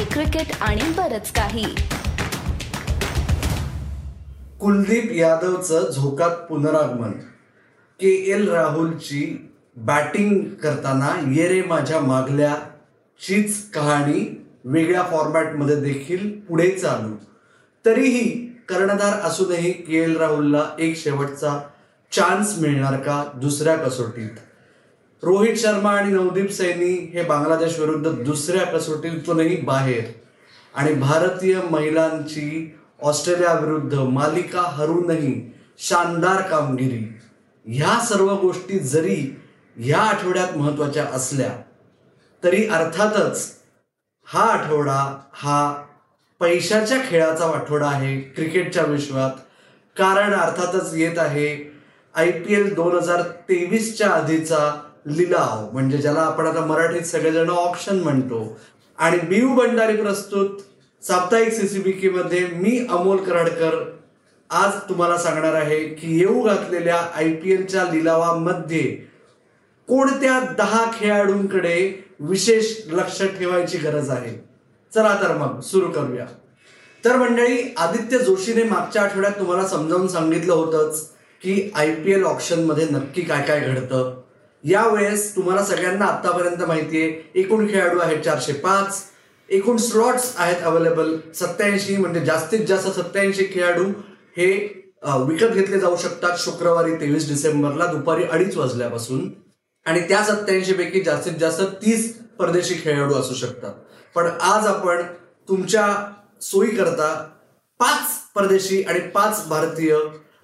Hockey cricket आणि बरच काही. कुलदीप यादवचं झोकात पुनरागमन. के एल राहुलची बॅटिंग करताना ये रे माझ्या मागल्या चीच कहाणी वेगळ्या फॉर्मॅटमध्ये देखील पुढे चालू. तरीही कर्णधार असूनही के एल राहुलला एक शेवटचा चान्स मिळणार का दुसऱ्या कसोटीत? रोहित शर्मा आणि नवदीप सैनी हे बांगलादेश विरुद्ध दुसऱ्या कसोटीतूनही बाहेर. आणि भारतीय महिलांची ऑस्ट्रेलिया विरुद्ध मालिका हरूनही शानदार कामगिरी. ह्या सर्व गोष्टी जरी ह्या आठवड्यात महत्त्वाच्या असल्या तरी अर्थातच हा आठवडा हा पैशाच्या खेळाचा आठवडा आहे क्रिकेटच्या विश्वात. कारण अर्थातच येत आहे आय पी एल दोन हजार तेवीसच्या आधीचा लिलाव म्हणजे ज्याला आपण आता मराठीत सगळेजण ऑप्शन म्हणतो. आणि बिऊ भंडारी प्रस्तुत साप्ताहिक सीसीबीकी मध्ये मी अमोल कराडकर. आज तुम्हाला सांगणार आहे की येऊ घातलेल्या आय पी एलच्या लिलावामध्ये कोणत्या दहा खेळाडूंकडे विशेष लक्ष ठेवायची गरज आहे? चला तर मग सुरू करूया. तर मंडळी आदित्य जोशीने मागच्या आठवड्यात तुम्हाला समजावून सांगितलं होतंच की आय पी एल ऑप्शनमध्ये नक्की काय काय घडतं. यावेळेस तुम्हाला सगळ्यांना आतापर्यंत माहिती आहे एकूण खेळाडू आहेत चारशे पाच. एकूण स्लॉट्स आहेत अवेलेबल सत्याऐंशी म्हणजे जास्तीत जास्त सत्याऐंशी खेळाडू हे विकत घेतले जाऊ शकतात शुक्रवारी तेवीस डिसेंबरला दुपारी अडीच वाजल्यापासून. आणि त्या सत्याऐंशी पैकी जास्तीत जास्त तीस परदेशी खेळाडू असू शकतात. पण आज आपण तुमच्या सोयीकरता पाच परदेशी आणि पाच भारतीय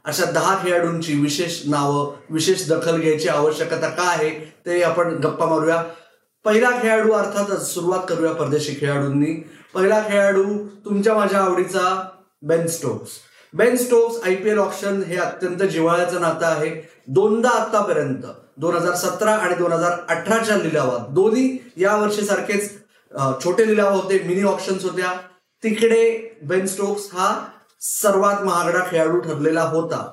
अशा दहा खेळाडूंची विशेष नावं विशेष दखल घ्यायची आवश्यकता का आहे ते आपण गप्पा मारूया. पहिला खेळाडू अर्थातच सुरुवात करूया परदेशी खेळाडूंनी. पहिला खेळाडू तुमच्या माझ्या आवडीचा Ben Stokes. Ben Stokes I P L option हे अत्यंत जिव्हाळ्याचं नातं आहे. दोनदा आतापर्यंत दोन हजार सतरा आणि दोन हजार अठराच्या लिलावात दोन्ही या वर्षी सारखेच छोटे लिलाव होते मिनी ऑप्शन्स होत्या. तिकडे बेन स्टोक्स हा सर्वात महागडा खेळाडू ठरलेला होता.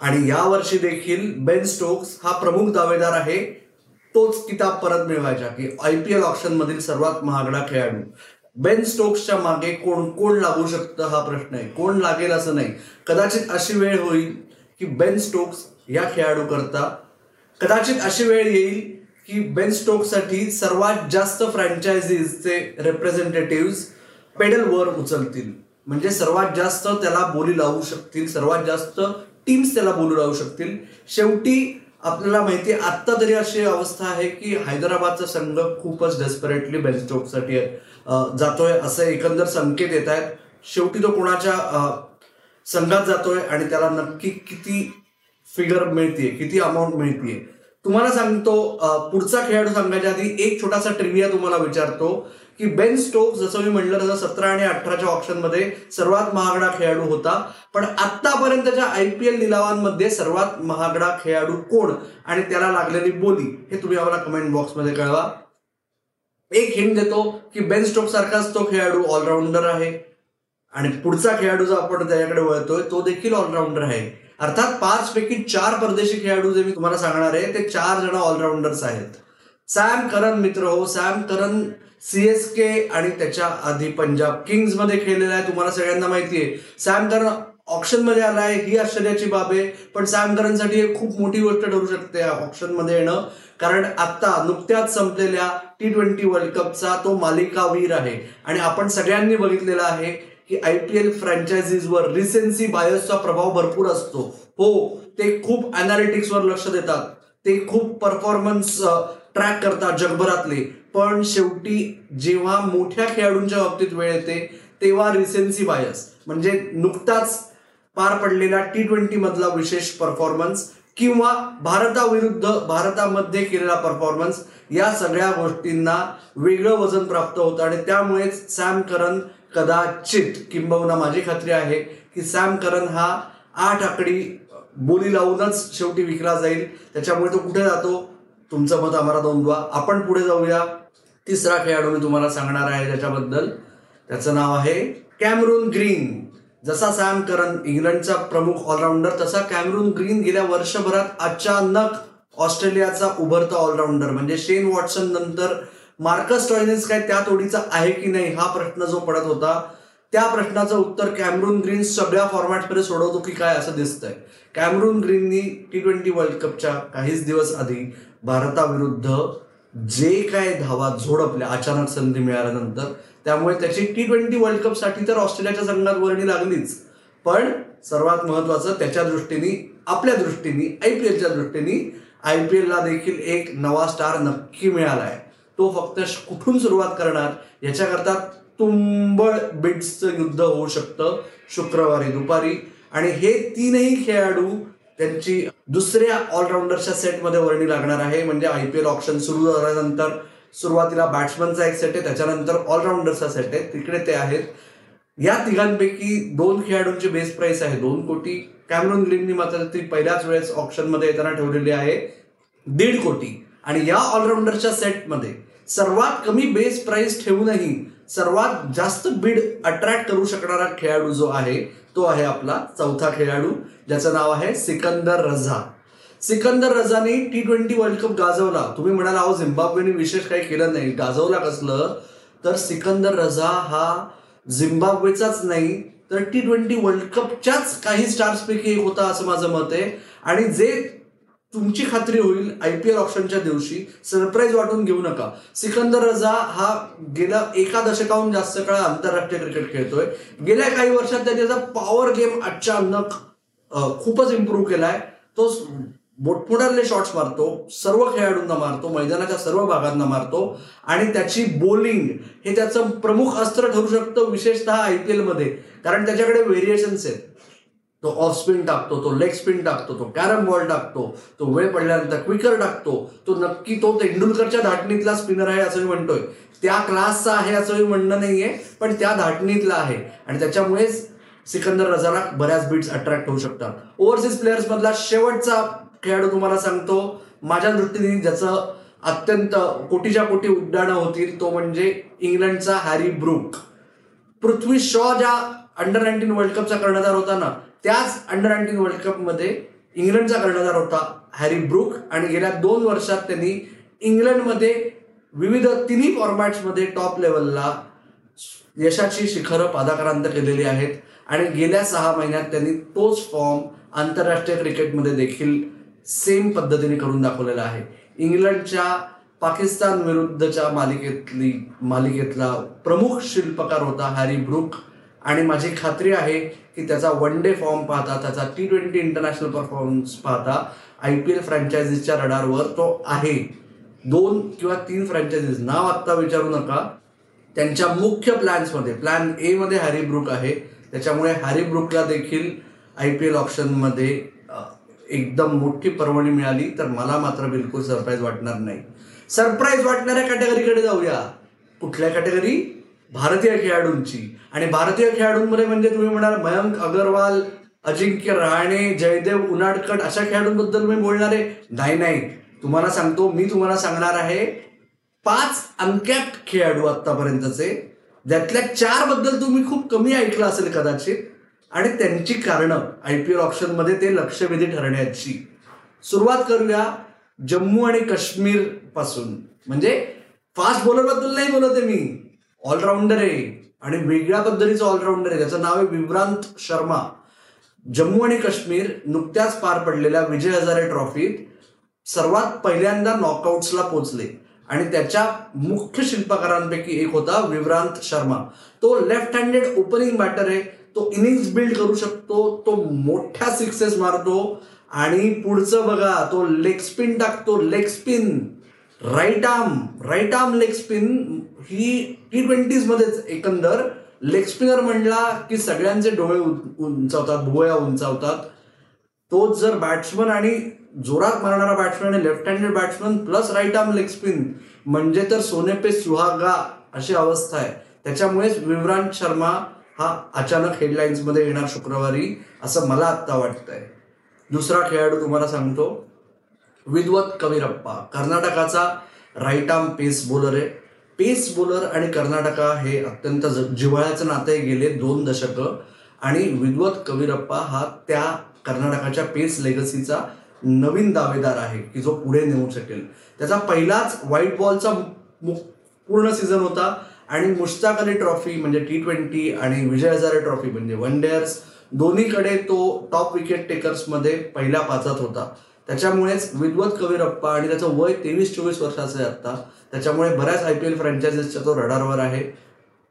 आणि यावर्षी देखील बेन स्टोक्स हा प्रमुख दावेदार आहे. तोच किताब परत मिळवायचा की आय पी एल ऑप्शन मधील सर्वात महागडा खेळाडू. बेन स्टोक्सच्या मागे कोण कोण लागू शकतं हा प्रश्न आहे. कोण लागेल असं नाही. कदाचित अशी वेळ होईल की बेन स्टोक्स या खेळाडू करता कदाचित अशी वेळ येईल की बेन स्टोक्ससाठी सर्वात जास्त फ्रँचायझीजचे रिप्रेझेंटेटिव्ह पेडल वर उचलतील. म्हणजे सर्वात जास्त त्याला बोली लावू शकतील सर्वात जास्त टीम्स त्याला बोलू लावू शकतील. शेवटी आपल्याला माहिती आहे आत्ता तरी अशी अवस्था आहे की हैदराबादचा संघ खूपच डेस्परेटली बेन स्टोकसाठी जातोय असे एकंदर संकेत येत आहेत. शेवटी तो कोणाच्या संघात जातोय आणि त्याला नक्की किती फिगर मिळतीये किती अमाऊंट मिळतीये. तुम्हाला सांगतो पुढचा खेळाडू सांगायच्या आधी एक छोटासा ट्रिविया तुम्हाला विचारतो. की बेन स्टोक्स जसं मी म्हणलं तसं सतरा आणि अठराच्या ऑप्शनमध्ये सर्वात महागडा खेळाडू होता. पण आतापर्यंतच्या आय पी एल लिलावांमध्ये सर्वात महागडा खेळाडू कोण? आणि त्याला लागलेली बोली हे तुम्ही आम्हाला कमेंट बॉक्समध्ये कळवा. एक हिंट देतो की बेन स्टोक सारखाच तो खेळाडू ऑलराऊंडर आहे. आणि पुढचा खेळाडू जो आपण त्याच्याकडे वळतोय तो देखील ऑलराऊंडर आहे. अर्थात पाच पैकी चार परदेशी खेळाडू जे मी तुम्हाला सांगणार आहे ते चार जण ऑलराऊंडर्स आहेत. सॅम करन मित्र हो सॅम करन सीएसके आणि त्याच्या आधी पंजाब किंग्समध्ये खेळलेला आहे तुम्हाला सगळ्यांना माहिती आहे. सॅम करन ऑप्शनमध्ये आलाय ही आश्चर्याची बाब आहे. पण सॅम करनसाठी एक खूप मोठी गोष्ट ठरू शकते ऑप्शनमध्ये येणं. कारण आता नुकत्याच संपलेल्या टी ट्वेंटी वर्ल्ड कपचा तो मालिकावीर आहे. आणि आपण सगळ्यांनी बघितलेला आहे की आय पी एल फ्रँचायझीजवर रिसेन्सी बायसचा प्रभाव भरपूर असतो. हो ते खूप अनालिटिक्सवर लक्ष देतात. ते खूप परफॉर्मन्स ट्रॅक करतात जगभरातले. पण शेवटी जेव्हा मोठ्या खेळाडूंच्या बाबतीत वेळ येते तेव्हा रिसेन्सी बायस म्हणजे नुकताच पार पडलेला टी ट्वेंटी मधला विशेष परफॉर्मन्स किंवा भारताविरुद्ध भारतामध्ये केलेला परफॉर्मन्स या सगळ्या गोष्टींना वेगळं वजन प्राप्त होतं आणि त्यामुळेच सॅम करन कदाचित किंबहुना माझी खात्री आहे की सॅम करन हा आठ आकडी बोली लावूनच शेवटी विकला जाईल. त्याच्यामुळे तो कुठे जातो? तुमचं मत आम्हाला नोंदवा आपण पुढे जाऊया. तिसरा खेळाडू मी तुम्हाला सांगणार आहे त्याच्याबद्दल. त्याचं नाव आहे कॅमरून ग्रीन. जसा सॅम करन इंग्लंडचा प्रमुख ऑलराऊंडर तसा कॅमरून ग्रीन गेल्या वर्षभरात अचानक ऑस्ट्रेलियाचा उभरता ऑलराऊंडर म्हणजे शेन वॉटसन नंतर मार्कस टॉयनेस काय त्या तोडीचा आहे की नाही हा प्रश्न जो पडत होता त्या प्रश्नाचं उत्तर कॅमरून ग्रीन सगळ्या फॉर्मॅटमध्ये सोडवतो की काय असं दिसतंय. कॅमरून ग्रीननी टी ट्वेंटी वर्ल्ड कपच्या काहीच दिवस आधी भारताविरुद्ध जे काय धावा झोडपल्या अचानक संधी मिळाल्यानंतर त्यामुळे त्याची टी ट्वेंटी वर्ल्ड कपसाठी तर ऑस्ट्रेलियाच्या संघात वर्णी लागलीच. पण सर्वात महत्वाचं त्याच्या दृष्टीने आपल्या दृष्टीने आय पी एलच्या दृष्टीने आय पी एलला देखील एक नवा स्टार नक्की मिळाला आहे तो फक्त श- कुठून सुरुवात करणार याच्याकरता तुंबळ बिट्सचं युद्ध होऊ शकतं शुक्रवारी दुपारी. आणि हे तीनही खेळाडू त्यांची दुसऱ्या ऑलराऊंडरच्या सेटमध्ये वर्णी लागणार आहे. म्हणजे आय पी एल ऑप्शन सुरू झाल्यानंतर सुरुवातीला बॅट्समनचा एक सेट आहे. त्याच्यानंतर ऑलराऊंडरचा सेट आहे. तिकडे ते आहेत. या तिघांपैकी दोन खेळाडूंची बेस प्राइस आहे. दोन कोटी. कॅमरून ग्रीननी मात्र ती पहिल्याच वेळेस ऑप्शनमध्ये येताना ठेवलेली आहे. दीड कोटी. आणि या ऑलराऊंडरच्या सेटमध्ये सर्वात कमी बेस प्राइस ठेवूनही सर्वात जास्त बीड अट्रॅक्ट करू शकणारा खेळाडू जो आहे तो आहे आपला चौथा खेळाडू ज्याचं नाव आहे सिकंदर रझा. सिकंदर रझाने टी ट्वेंटी वर्ल्ड कप गाजवला. तुम्ही म्हणाल अहो झिम्बाब्वेने विशेष काही केलं नाही. गाजवला कसलं? तर सिकंदर रझा हा झिम्बाब्वेचाच नाही तर टी ट्वेंटी वर्ल्ड कपच्याच काही स्टार्सपैकी एक होता असं माझं मत आहे. आणि जे तुमची खात्री होईल आय पी एल ऑप्शनच्या दिवशी. सरप्राईज वाटून घेऊ नका. सिकंदर रजा हा गेल्या एका दशकाहून जास्त काळ आंतरराष्ट्रीय क्रिकेट खेळतोय. गेल्या काही वर्षात त्याने त्याचा पॉवर गेम अचानक खूपच इम्प्रूव्ह केलाय. तो स- शॉट्स मारतो सर्व खेळाडूंना मारतो मैदानाच्या सर्व भागांना मारतो. आणि त्याची बोलिंग हे त्याचं प्रमुख अस्त्र ठरू शकतं विशेषतः आय पी एलमध्ये कारण त्याच्याकडे व्हेरिएशन्स आहेत. तो ऑफ स्पिन टाकतो तो लेग स्पिन टाकतो तो कॅरम बॉल टाकतो तो वेळ पडल्यानंतर क्विकर टाकतो तो नक्की तो तेंडुलकरच्या धाटणीतला स्पिनर आहे असं मी म्हणतोय. त्या क्लासचा आहे असं मी म्हणणं नाहीये पण त्या धाटणीतला आहे. आणि त्याच्यामुळेच सिकंदर रजाला बऱ्याच बीट्स अट्रॅक्ट होऊ शकतात. ओव्हरसीज प्लेयर्स मधला शेवटचा खेळाडू तुम्हाला सांगतो माझ्या दृष्टीने ज्याचं अत्यंत कोटीच्या कोटी उड्डाणं होतील तो म्हणजे इंग्लंडचा हॅरी ब्रूक. पृथ्वी शॉ ज्या अंडर नाईन्टीन वर्ल्ड कपचा कर्णधार होता ना त्याच अंडर नाईन्टीन वर्ल्ड कपमध्ये इंग्लंडचा कर्णधार होता हॅरी ब्रुक आणि गेल्या दोन वर्षात त्यांनी इंग्लंडमध्ये विविध तिन्ही फॉर्मॅट्समध्ये टॉप लेवलला यशाची शिखरं पादाक्रांत केलेली आहेत. आणि गेल्या सहा महिन्यात त्यांनी तोच फॉर्म आंतरराष्ट्रीय क्रिकेटमध्ये देखील सेम पद्धतीने करून दाखवलेला आहे. इंग्लंडच्या पाकिस्तान विरुद्धच्या मालिकेतली मालिकेतला प्रमुख शिल्पकार होता हॅरी ब्रुक आणि माझी खात्री आहे की त्याचा वन डे फॉर्म पाहता त्याचा टी ट्वेंटी इंटरनॅशनल परफॉर्मन्स पाहता आय पी एल फ्रँचायझीजच्या रडारवर तो आहे. दोन किंवा तीन फ्रँचायझीज नाव आत्ता विचारू नका. त्यांच्या मुख्य प्लॅन्समध्ये प्लॅन एमध्ये हॅरी ब्रुक आहे. त्याच्यामुळे हॅरी ब्रुकला देखील आय पी एल ऑप्शनमध्ये एकदम मोठी पर्वणी मिळाली तर मला मात्र बिलकुल सरप्राईज वाटणार नाही. सरप्राईज वाटणाऱ्या कॅटेगरीकडे जाऊया. कुठल्या कॅटेगरी भारतीय खेळाडूंची. आणि भारतीय खेळाडूंमध्ये म्हणजे तुम्ही म्हणाल मयंक अगरवाल अजिंक्य रहाणे जयदेव उनाडकट अशा खेळाडूंबद्दल मी बोलणार आहे नाही नाही. तुम्हाला सांगतो मी तुम्हाला सांगणार आहे पाच अंक्यात खेळाडू आत्तापर्यंतचे ज्यातल्या चारबद्दल तुम्ही खूप कमी ऐकलं असेल कदाचित आणि त्यांची कारणं आय पी एल ऑप्शनमध्ये ते लक्षवेधी ठरण्याची. सुरुवात करूया जम्मू आणि काश्मीरपासून. म्हणजे फास्ट बॉलरबद्दल नाही बोलत आहे मी. ऑलराऊंडर आहे आणि वेगळ्या पद्धतीचं ऑलराऊंडर आहे. त्याचं नाव आहे विभ्रांत शर्मा. जम्मू आणि काश्मीर नुकत्याच पार पडलेल्या विजय हजारे ट्रॉफीत सर्वात पहिल्यांदा नॉकआउट्सला पोहोचले. आणि त्याच्या मुख्य शिल्पकारांपैकी एक होता विभ्रांत शर्मा. तो लेफ्ट हँडेड ओपनिंग बॅटर आहे. तो इनिंग्स बिल्ड करू शकतो तो मोठ्या सिक्सेस मारतो आणि पुढचं बघा तो लेग स्पिन टाकतो leg spin right arm right arm leg spin ही टी ट्वेंटीज मध्येच एकंदर लेग स्पिनर म्हणला की सगळ्यांचे डोळे उंचावतात भुवया उंचावतात. तोच जर बॅट्समन आणि जोरात मारणारा बॅट्समन आणि left handed batsman plus right arm leg spin म्हणजे तर सोने पे सुहागा अशी अवस्था आहे. त्याच्यामुळेच विवरांत शर्मा हा अचानक हेडलाईन्समध्ये येणार शुक्रवारी असं मला आत्ता वाटतंय. दुसरा खेळाडू तुम्हाला सांगतो विद्वत कविरप्पा कर्नाटकाचा राईट आर्म पेस बॉलर आहे. पेस बॉलर आणि कर्नाटका हे अत्यंत जिव्हाळ्याचं नातं गेले दोन दशकं. आणि विद्वत कविरप्पा हा त्या कर्नाटकाच्या पेस लेगसीचा नवीन दावेदार आहे की जो पुढे नेऊ शकेल. त्याचा पहिलाच व्हाईट बॉलचा पूर्ण सीझन होता. आणि मुश्ताक अली ट्रॉफी म्हणजे टी ट्वेंटी आणि विजय हजारे ट्रॉफी म्हणजे वन डेअर्स दोन्हीकडे तो टॉप विकेट टेकर्समध्ये पहिल्या पाचात होता. त्याच्यामुळेच विद्वत कवीरप्पा आणि त्याचं वय तेवीस चोवीस वर्षाचं आहे आत्ता. त्याच्यामुळे बऱ्याच आय पी एल फ्रँचायझीसचा तो रडारवर आहे.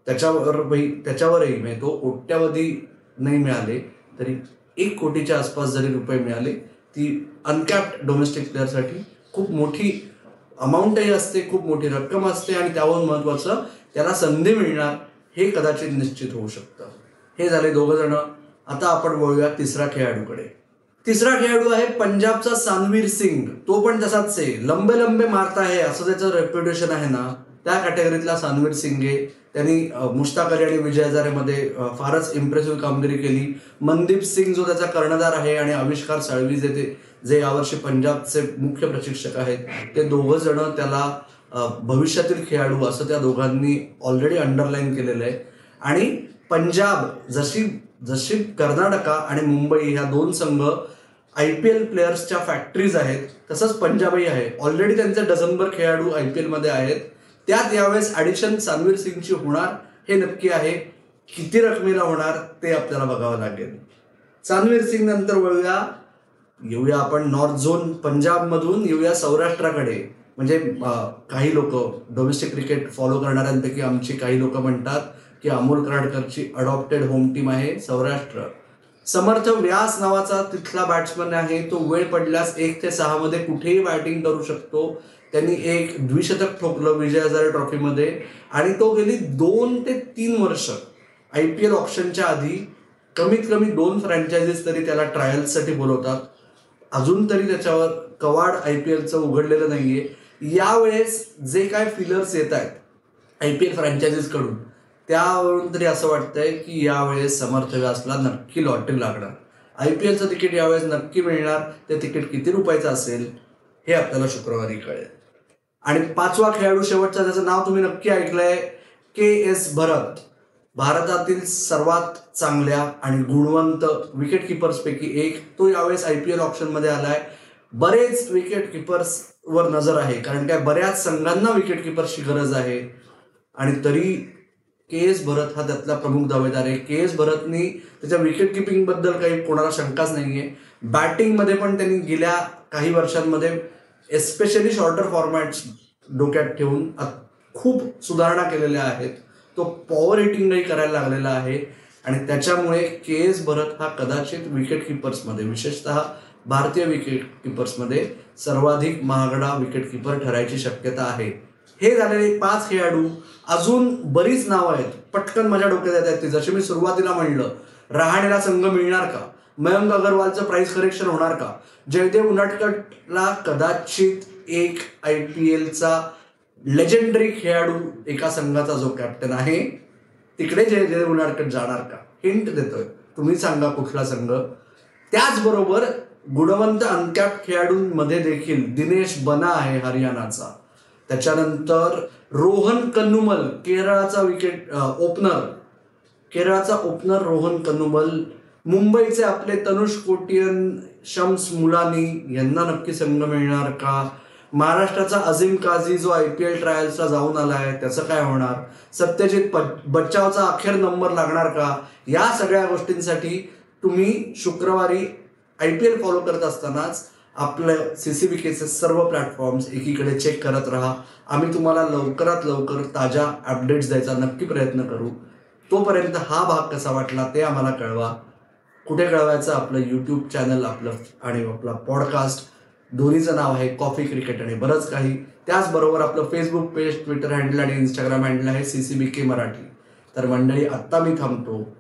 त्याच्यावर त्याच्यावरही म्हणजे तो कोट्यावधी नाही मिळाले तरी एक कोटीच्या आसपास जरी रुपये मिळाले ती अनकॅप्ड डोमेस्टिक प्लेअरसाठी खूप मोठी अमाऊंटही असते खूप मोठी रक्कम असते आणि त्याहून महत्त्वाचं त्याला संधी मिळणार हे कदाचित निश्चित होऊ शकतं. हे झाले दोघं जण. आता आपण वळूया तिसऱ्या खेळाडूकडे. तिसरा खेळाडू आहे पंजाबचा सानवीर सिंग. तो पण तसाच आहे. लंबे लंबे मारता आहे. असं त्याचं रेप्युटेशन आहे ना त्या कॅटेगरीतला सानवीर सिंग आहे त्यांनी मुश्ताक अली आणि विजय हजारेमध्ये फारच इम्प्रेसिव्ह कामगिरी केली. मनदीप सिंग जो त्याचा कर्णधार आहे आणि आविष्कार साळवी जे ते जे यावर्षी पंजाबचे मुख्य प्रशिक्षक आहेत ते दोघं जण त्याला भविष्यातील खेळाडू असं त्या दोघांनी ऑलरेडी अंडरलाईन केलेलं आहे. आणि पंजाब जशी जशी कर्नाटका आणि मुंबई ह्या दोन संघ आय पी एल प्लेयर्सच्या फॅक्टरीज आहेत तसंच पंजाबही आहे. ऑलरेडी त्यांचे डझनभर खेळाडू आय पी एलमध्ये आहेत. त्यात यावेळेस ॲडिशन सानवीर सिंगची होणार हे नक्की आहे. किती रकमेला होणार ते आपल्याला बघावं लागेल. सानवीर सिंग नंतर वळूया. येऊया आपण नॉर्थ झोन पंजाबमधून येऊया सौराष्ट्राकडे. म्हणजे काही लोक डोमेस्टिक क्रिकेट फॉलो करणाऱ्यांपैकी आमची काही लोक म्हणतात की अमोल कराडकरची अडॉप्टेड होम टीम आहे सौराष्ट्र. समर्थ व्यास नावाचा तिथला बॅट्समन आहे. तो वेळ पडल्यास एक ते सहा मध्ये कुठेही बॅटिंग करू शकतो. त्यांनी एक द्विशतक ठोकलं विजय हजारे ट्रॉफीमध्ये आणि तो गेली दोन ते तीन वर्ष आय पी एल ऑप्शनच्या आधी कमीत कमी दोन फ्रँचायझीज तरी त्याला ट्रायल्ससाठी बोलवतात. अजून तरी त्याच्यावर कवाड आय पी एलचं उघडलेलं नाहीये. यावेळेस जे काय फिलर्स येत आहेत आय पी एल फ्रँचायझीजकडून त्यावरून तरी असं वाटतंय की यावेळेस समर्थ व्यासला नक्की लॉटरी लागणार. आय पी एलचं तिकीट यावेळेस नक्की मिळणार. ते तिकीट किती रुपयाचं असेल हे आपल्याला शुक्रवारी कळेल. आणि पाचवा खेळाडू शेवटचा त्याचं नाव तुम्ही नक्की ऐकलंय. K S Bharat. भारतातील सर्वात चांगल्या आणि गुणवंत विकेट किपर्सपैकी एक. तो यावेळेस आय पी एल ऑप्शनमध्ये आलाय. बरेच विकेट किपर्सवर नजर आहे. कारण काय बऱ्याच संघांना विकेट किपर्सची गरज आहे. आणि तरी के एस भरत हा त्यातला प्रमुख दावेदार आहे. के एस भरतनी त्याच्या विकेट किपिंगबद्दल काही कोणाला शंकाच नाहीये. बॅटिंगमध्ये पण त्यांनी गेल्या काही वर्षांमध्ये एस्पेशली शॉर्टर फॉर्मॅट्स डोक्यात ठेवून खूप सुधारणा केलेल्या आहेत. तो पॉवर हिटिंगही करायला लागलेला आहे. आणि त्याच्यामुळे के एस भरत हा कदाचित विकेट किपर्समध्ये विशेषतः भारतीय विकेट किपर्समध्ये सर्वाधिक महागडा विकेट किपर ठरायची शक्यता आहे. हे झालेले पाच खेळाडू अजून बरीच नावं आहेत. पटकन माझ्या डोक्यात येत आहेत ती. जसे मी सुरुवातीला म्हणलं रहाणेला संघ मिळणार का? मयंक अगरवालचं प्राइस करेक्शन होणार का? जयदेव उनाटकटला कदाचित एक आय पी एलचा लेजेंडरी खेळाडू एका संघाचा जो कॅप्टन आहे तिकडे जयदेव उनाटकट जाणार का? हिंट देतोय. तुम्ही सांगा कुठला संघ. त्याचबरोबर गुणवंत अनकॅप खेळाडूंमध्ये देखील दिनेश बना आहे हरियाणाचा. त्याच्यानंतर रोहन कन्नुमल केरळाचा विकेट ओपनर केरळाचा ओपनर रोहन कन्नुमल. मुंबईचे आपले तनुष कोटियन शम्स मुलानी यांना नक्की संघ मिळणार का? महाराष्ट्राचा अझीम काझी जो आय पी एल ट्रायल्सला जाऊन आलाय त्याचं काय होणार? सत्यजित बच्चावचा अखेर नंबर लागणार का? या सगळ्या गोष्टींसाठी तुम्ही शुक्रवारी आय पी एल फॉलो करत असतानाच आपलं सी सी बी केचे सर्व प्लॅटफॉर्म्स एकीकडे चेक करत राहा. आम्ही तुम्हाला लवकरात लवकर ताज्या अपडेट्स द्यायचा नक्की प्रयत्न करू. तोपर्यंत हा भाग कसा वाटला ते आम्हाला कळवा. कुठे कळवायचं? आपलं यूट्यूब चॅनल आपलं आणि आपला पॉडकास्ट दोन्हीचं नाव आहे कॉफी क्रिकेट आणि बरंच काही. त्याचबरोबर आपलं फेसबुक पेज ट्विटर हँडल आणि इंस्टाग्राम हँडल आहे C C B K Marathi. तर मंडळी आत्ता मी थांबतो.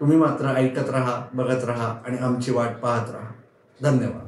तुम्ही मात्र ऐकत राहा बघत राहा आणि आमची वाट पाहत राहा. धन्यवाद.